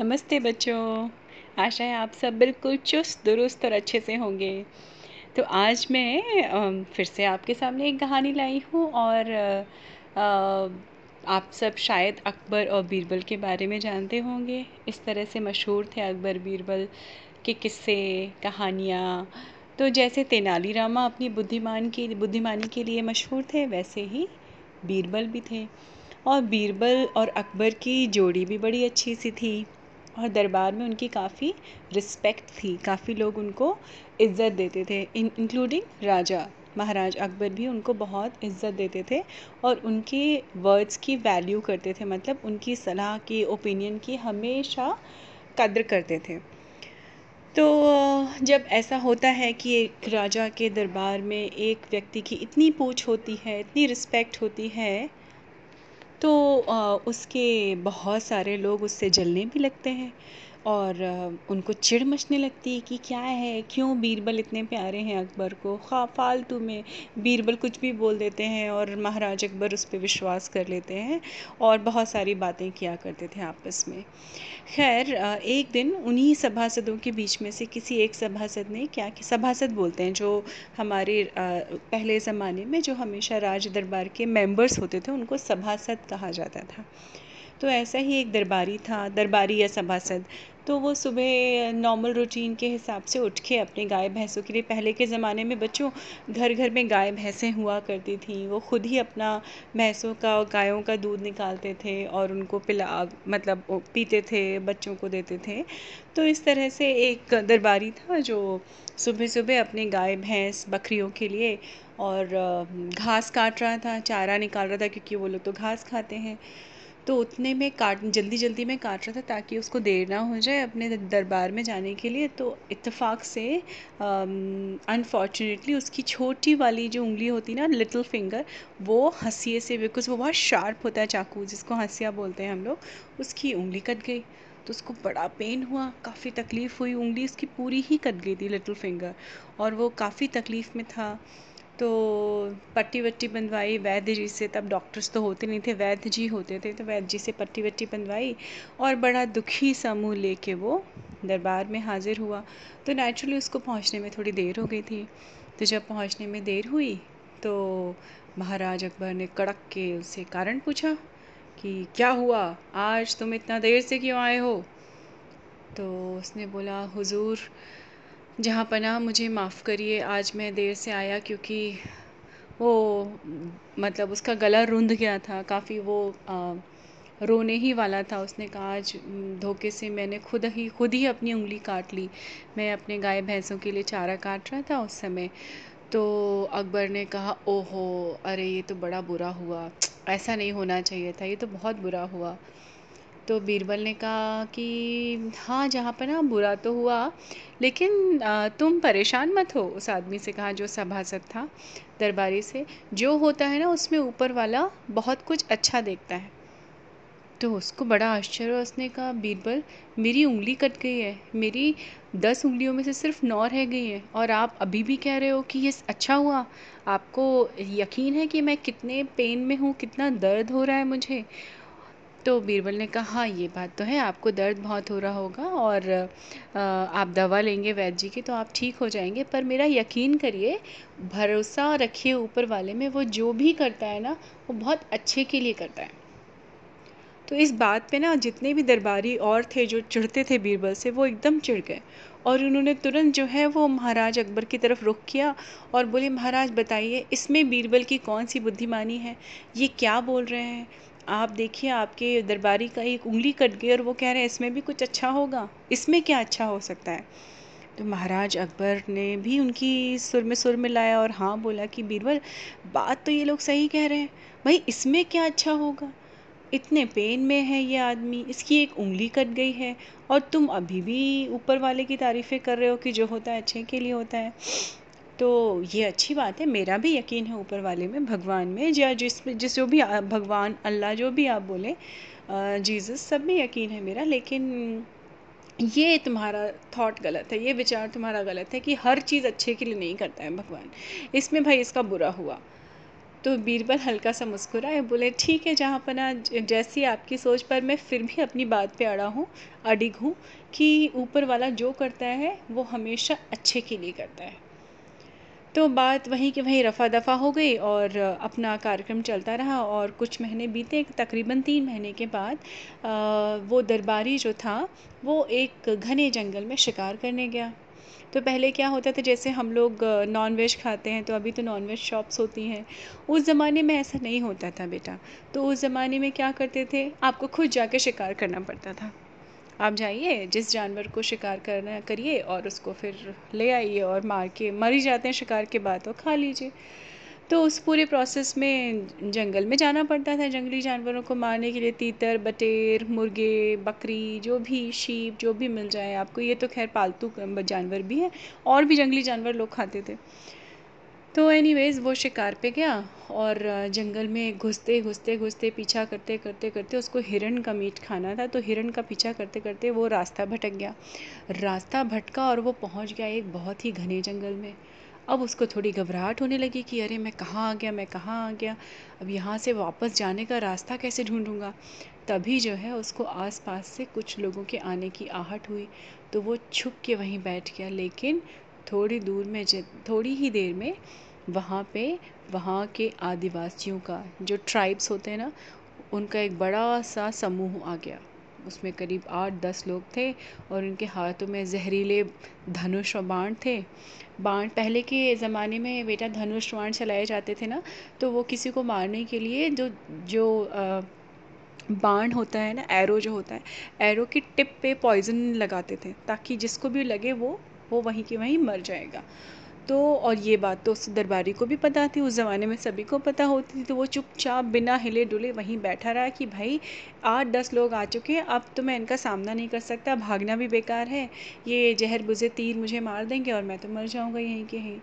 नमस्ते बच्चों। आशा है आप सब बिल्कुल चुस्त, दुरुस्त और अच्छे से होंगे। तो आज मैं फिर से आपके सामने एक कहानी लाई हूँ और आप सब शायद अकबर और बीरबल के बारे में जानते होंगे। इस तरह से मशहूर थे अकबर, बीरबल के किस्से, कहानियाँ। तो जैसे तेनालीरामा अपनी बुद्धिमान की, बुद्धिमानी के लिए मशहूर थे, वैसे ही बीरबल भी थे। और बीरबल और अकबर की जोड़ी भी बड़ी अच्छी सी थी। और दरबार में उनकी काफ़ी रिस्पेक्ट थी। काफ़ी लोग उनको इज़्ज़त देते थे इंक्लूडिंग राजा, महाराज अकबर भी उनको बहुत इज़्ज़त देते थे और उनके वर्ड्स की वैल्यू करते थे। मतलब उनकी सलाह की ओपिनियन की हमेशा कद्र करते थे। तो जब ऐसा होता है कि एक राजा के दरबार में एक व्यक्ति की इतनी पूछ होती है, इतनी रिस्पेक्ट होती है तो उसके बहुत सारे लोग उससे जलने भी लगते हैं। और उनको चिढ़ मचने लगती है कि क्या है, क्यों बीरबल इतने प्यारे हैं अकबर को? खा, फालतू में बीरबल कुछ भी बोल देते हैं और महाराज अकबर उस पर विश्वास कर लेते हैं और बहुत सारी बातें किया करते थे आपस में। खैर एक दिन उन्हीं सभासदों के बीच में से किसी एक सभासद ने क्या कि, सभासद बोलते हैं जो हमारे पहले ज़माने में जो हमेशा राज दरबार के मेंबर्स होते थे, उनको सभासद कहा जाता था। तो ऐसा ही एक दरबारी था, दरबारी या सभासद। तो वो सुबह नॉर्मल रूटीन के हिसाब से उठ के अपने गाय भैंसों के लिए, पहले के ज़माने में बच्चों घर घर में गाय भैंसें हुआ करती थी। वो खुद ही अपना भैंसों का और गायों का दूध निकालते थे और उनको पिला मतलब पीते थे, बच्चों को देते थे। तो इस तरह से एक दरबारी था जो सुबह सुबह अपने गाय भैंस बकरियों के लिए और घास काट रहा था, चारा निकाल रहा था, क्योंकि वो लोग तो घास खाते हैं। तो उतने में काट, जल्दी जल्दी में काट रहा था ताकि उसको देर ना हो जाए अपने दरबार में जाने के लिए। तो इत्तेफाक से अनफॉर्चुनेटली उसकी छोटी वाली जो उंगली होती ना लिटिल फिंगर वो हंसिए से बिकॉज़ वो बहुत शार्प होता है चाकू, जिसको हंसिया बोलते हैं हम लोग, उसकी उंगली कट गई। तो उसको बड़ा पेन हुआ, काफ़ी तकलीफ़ हुई, उंगली उसकी पूरी ही कट गई थी लिटिल फिंगर और वो काफ़ी तकलीफ़ में था। तो पट्टी वट्टी बंधवाई वैद्य जी से तब डॉक्टर्स तो होते नहीं थे वैद्य जी होते थे तो वैद्य जी से पट्टी वट्टी बंधवाई और बड़ा दुखी समूह लेके वो दरबार में हाजिर हुआ। तो नेचुरली उसको पहुँचने में थोड़ी देर हो गई थी। तो जब पहुँचने में देर हुई तो महाराज अकबर ने कड़क के उससे कारण पूछा कि क्या हुआ? आज तुम इतना देर से क्यों आए हो? तो उसने बोला, हुजूर जहाँ पना मुझे माफ़ करिए, आज मैं देर से आया क्योंकि वो मतलब उसका गला रुंध गया था। काफ़ी वो रोने ही वाला था। उसने कहा, आज धोखे से मैंने खुद ही खुद ही अपनी उंगली काट ली। मैं अपने गाय भैंसों के लिए चारा काट रहा था उस समय। तो अकबर ने कहा, ओहो, अरे, ये तो बड़ा बुरा हुआ। ऐसा नहीं होना चाहिए था। ये तो बहुत बुरा हुआ। तो बीरबल ने कहा कि हाँ जहाँ पर ना बुरा तो हुआ, लेकिन तुम परेशान मत हो, उस आदमी से कहा जो सभासद था दरबारी से। जो होता है ना, उसमें ऊपर वाला बहुत कुछ अच्छा देखता है। तो उसको बड़ा आश्चर्य उसने कहा, बीरबल, मेरी उंगली कट गई है। मेरी दस उंगलियों में से सिर्फ़ नौ रह गई है। और आप अभी भी कह रहे हो कि ये अच्छा हुआ। आपको यकीन है कि मैं कितने पेन में हूँ? कितना दर्द हो रहा है मुझे? तो बीरबल ने कहा हाँ ये बात तो है, आपको दर्द बहुत हो रहा होगा और आप दवा लेंगे वैद्य जी की तो आप ठीक हो जाएँगे, पर मेरा यकीन करिए, भरोसा रखिए ऊपर वाले में, वो जो भी करता है ना, वो बहुत अच्छे के लिए करता है. तो इस बात पे ना जितने भी दरबारी और थे जो चिढ़ते थे बीरबल से, वो एकदम चिढ़ गए और उन्होंने तुरंत जो है वो महाराज अकबर की तरफ़ रुख किया और बोले, महाराज, बताइए, इसमें बीरबल की कौन सी बुद्धिमानी है? ये क्या बोल रहे हैं? आप देखिए, आपके दरबारी का एक उंगली कट गई और वो कह रहे हैं, इसमें भी कुछ अच्छा होगा? इसमें क्या अच्छा हो सकता है? तो महाराज अकबर ने भी उनकी सुर में सुर मिलाया और हाँ बोला कि, बीरबल, बात तो ये लोग सही कह रहे हैं। भाई, इसमें क्या अच्छा होगा? इतने पेन में है ये आदमी, इसकी एक उंगली कट गई है और तुम अभी भी ऊपर वाले की तारीफ़ें कर रहे हो कि जो होता है अच्छे के लिए होता है। तो ये अच्छी बात है। मेरा भी यकीन है ऊपर वाले में, भगवान में, या जिस जिस जो भी भगवान, अल्लाह जो भी आप बोले जीसस, सब में यकीन है मेरा। लेकिन ये तुम्हारा थॉट गलत है, ये विचार तुम्हारा गलत है कि हर चीज़ अच्छे के लिए नहीं करता है भगवान। इसमें भाई इसका बुरा हुआ। तो बीरबल हल्का सा मुस्कुराए, बोले, ठीक है, जहाँ पना जैसी आपकी सोच, पर मैं फिर भी अपनी बात पे अड़ा हूँ, अडिग हूँ कि ऊपर वाला जो करता है, वो हमेशा अच्छे के लिए करता है। तो बात वहीं की वहीं रफ़ा दफ़ा हो गई और अपना कार्यक्रम चलता रहा और कुछ महीने बीते, तकरीबन तीन महीने के बाद वो दरबारी जो था, वो एक घने जंगल में शिकार करने गया। तो पहले क्या होता था, जैसे हम लोग नॉन वेज खाते हैं तो अभी तो नॉन वेज शॉप्स होती हैं। उस ज़माने में ऐसा नहीं होता था बेटा। तो उस ज़माने में क्या करते थे, आपको खुद जाके शिकार करना पड़ता था। आप जाइए, जिस जानवर को शिकार करना करिए और उसको फिर ले आइए और मार के, मर ही जाते हैं शिकार के बाद तो खा लीजिए। तो उस पूरे प्रोसेस में जंगल में जाना पड़ता था जंगली जानवरों को मारने के लिए। तीतर, बटेर, मुर्गे, बकरी, जो भी शीप जो भी मिल जाए आपको, ये तो खैर पालतू जानवर भी हैं और भी जंगली जानवर लोग खाते थे। तो एनीवेज वो शिकार पे गया और जंगल में घुसते घुसते घुसते, पीछा करते करते करते उसको हिरण का मीट खाना था तो हिरण का पीछा करते करते वो रास्ता भटक गया। रास्ता भटका और वो पहुँच गया एक बहुत ही घने जंगल में। अब उसको थोड़ी घबराहट होने लगी कि अरे मैं कहाँ आ गया, मैं कहाँ आ गया, अब यहाँ से वापस जाने का रास्ता कैसे ढूंढूँगा? तभी जो है उसको आसपास से कुछ लोगों के आने की आहट हुई तो वो छुप के वहीं बैठ गया। लेकिन थोड़ी दूर में थोड़ी ही देर में वहाँ पे, वहाँ के आदिवासियों का, जो ट्राइब्स होते हैं ना, उनका एक बड़ा सा समूह आ गया। उसमें करीब आठ दस लोग थे और उनके हाथों में जहरीले धनुष और बाण थे। बाण, पहले के ज़माने में बेटा धनुष, बाण चलाए जाते थे ना तो वो किसी को मारने के लिए जो जो बाण होता है ना एरो जो होता है एरो की टिप पे पॉइजन लगाते थे, ताकि जिसको भी लगे वो वो वहीं के वहीं मर जाएगा। तो और ये बात तो उस दरबारी को भी पता थी, उस ज़माने में सभी को पता होती थी तो वो चुपचाप बिना हिले डुले वहीं बैठा रहा कि भाई आठ दस लोग आ चुके हैं, अब तो मैं इनका सामना नहीं कर सकता, भागना भी बेकार है, ये जहर बुझे तीर मुझे मार देंगे और मैं तो मर जाऊँगा यहीं के यहीं।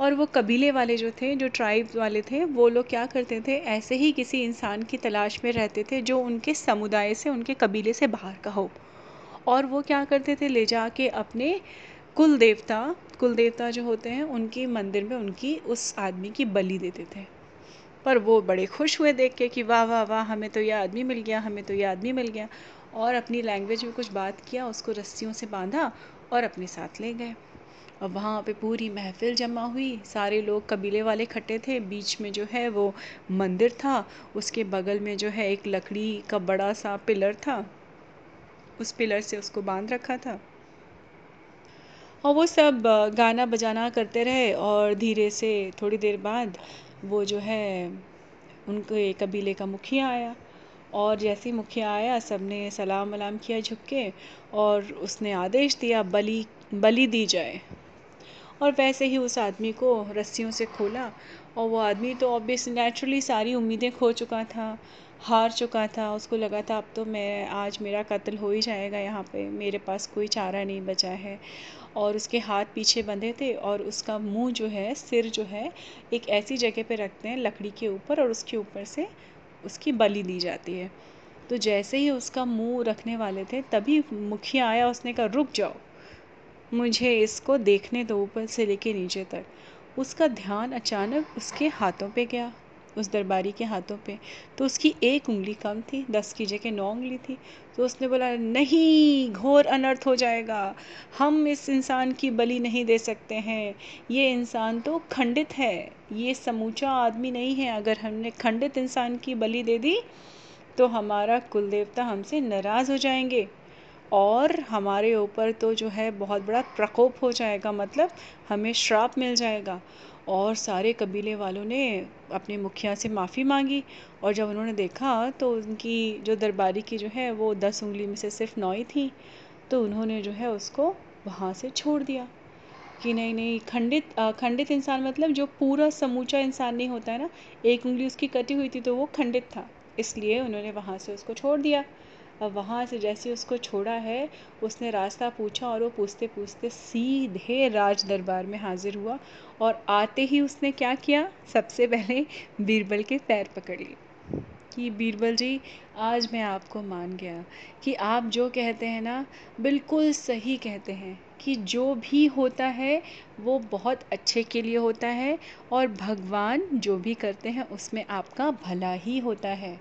और वो कबीले वाले जो थे, जो ट्राइब वाले थे, वो लोग क्या करते थे, ऐसे ही किसी इंसान की तलाश में रहते थे, जो उनके समुदाय से, उनके कबीले से बाहर का हो। और वो क्या करते थे, ले जा के अपने कुल देवता कुल देवता जो होते हैं, उनके मंदिर में उनकी उस आदमी की बलि देते थे। पर वो बड़े खुश हुए देख के कि वाह वाह वाह, हमें तो यह आदमी मिल गया, हमें तो यह आदमी मिल गया। और अपनी लैंग्वेज में कुछ बात किया, उसको रस्सियों से बांधा और अपने साथ ले गए। और वहाँ पे पूरी महफिल जमा हुई। सारे लोग कबीले वाले इकट्ठे थे। बीच में जो है वो मंदिर था। उसके बगल में जो है एक लकड़ी का बड़ा सा पिलर था। उस पिलर से उसको बाँध रखा था। और वो सब गाना बजाना करते रहे और धीरे से थोड़ी देर बाद वो जो है, उनके कबीले का मुखिया आया और जैसे ही मुखिया आया सबने सलाम वलाम किया झुक के और उसने आदेश दिया, बलि बलि दी जाए। और वैसे ही उस आदमी को रस्सियों से खोला और वो आदमी तो ऑब्वियस नेचुरली सारी उम्मीदें खो चुका था। हार चुका था, उसको लगा था, अब तो मैं, आज मेरा कत्ल हो ही जाएगा यहाँ पे, मेरे पास कोई चारा नहीं बचा है। और उसके हाथ पीछे बंधे थे और उसका मुँह जो है, सिर जो है, एक ऐसी जगह पे रखते हैं, लकड़ी के ऊपर और उसके ऊपर से उसकी बलि दी जाती है। तो जैसे ही उसका मुँह रखने वाले थे, तभी मुखिया आया, उसने कहा, रुक जाओ, मुझे इसको देखने दो, ऊपर से लेके नीचे तक। उसका ध्यान अचानक उसके हाथों पे गया। उस दरबारी के हाथों पे। तो उसकी एक उंगली कम थी, दस की जगह नौ उंगली थी। तो उसने बोला, नहीं, घोर अनर्थ हो जाएगा। हम इस इंसान की बलि नहीं दे सकते हैं। ये इंसान तो खंडित है। ये समूचा आदमी नहीं है। अगर हमने खंडित इंसान की बलि दे दी तो हमारा कुल देवता हमसे नाराज़ हो जाएँगे। और हमारे ऊपर तो जो है बहुत बड़ा प्रकोप हो जाएगा मतलब हमें श्राप मिल जाएगा। और सारे कबीले वालों ने अपने मुखिया से माफ़ी मांगी और जब उन्होंने देखा तो उनकी जो दरबारी की जो है वो दस उंगली में से सिर्फ़ नौ ही थी तो उन्होंने जो है उसको वहाँ से छोड़ दिया। कि नहीं नहीं, खंडित खंडित इंसान मतलब जो पूरा समूचा इंसान नहीं होता है ना, एक उंगली उसकी कटी हुई थी तो वो खंडित था, इसलिए उन्होंने वहाँ से उसको छोड़ दिया। वहाँ से जैसे उसको छोड़ा है, उसने रास्ता पूछा और वो पूछते पूछते सीधे राज दरबार में हाजिर हुआ और आते ही उसने क्या किया? सबसे पहले बीरबल के पैर पकड़ लिए कि, बीरबल जी, आज मैं आपको मान गया कि आप जो कहते हैं ना, बिल्कुल सही कहते हैं कि जो भी होता है, वो बहुत अच्छे के लिए होता है और भगवान जो भी करते हैं, उसमें आपका भला ही होता है।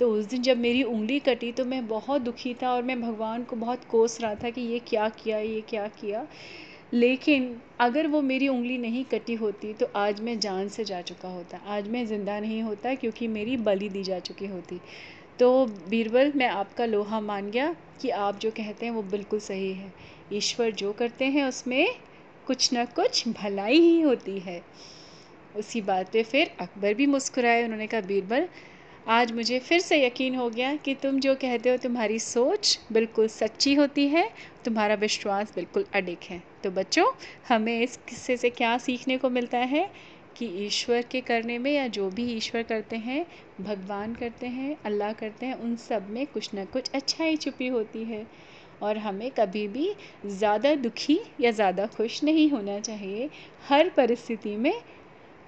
तो उस दिन जब मेरी उंगली कटी तो मैं बहुत दुखी था और मैं भगवान को बहुत कोस रहा था कि ये क्या किया, ये क्या किया। लेकिन अगर वो मेरी उंगली नहीं कटी होती तो आज मैं जान से जा चुका होता, आज मैं ज़िंदा नहीं होता क्योंकि मेरी बलि दी जा चुकी होती। तो बीरबल, मैं आपका लोहा मान गया कि आप जो कहते हैं वो बिल्कुल सही है। ईश्वर जो करते हैं उसमें कुछ ना कुछ भलाई ही होती है। उसी बात पे फिर अकबर भी मुस्कुराए, उन्होंने कहा, बीरबल आज मुझे फिर से यकीन हो गया कि तुम जो कहते हो तुम्हारी सोच बिल्कुल सच्ची होती है, तुम्हारा विश्वास बिल्कुल अडिग है। तो बच्चों, हमें इस किस्से से क्या सीखने को मिलता है? कि ईश्वर के करने में या जो भी ईश्वर करते हैं, भगवान करते हैं, अल्लाह करते हैं, उन सब में कुछ ना कुछ अच्छाई छुपी होती है। और हमें कभी भी ज़्यादा दुखी या ज़्यादा खुश नहीं होना चाहिए। हर परिस्थिति में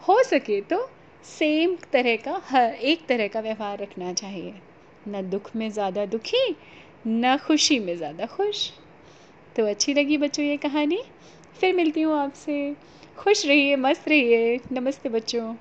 हो सके तो सेम तरह का, हर एक तरह का व्यवहार रखना चाहिए। न दुख में ज़्यादा दुखी, न खुशी में ज़्यादा खुश। तो अच्छी लगी बच्चों ये कहानी। फिर मिलती हूँ आपसे। खुश रहिए, मस्त रहिए। नमस्ते बच्चों।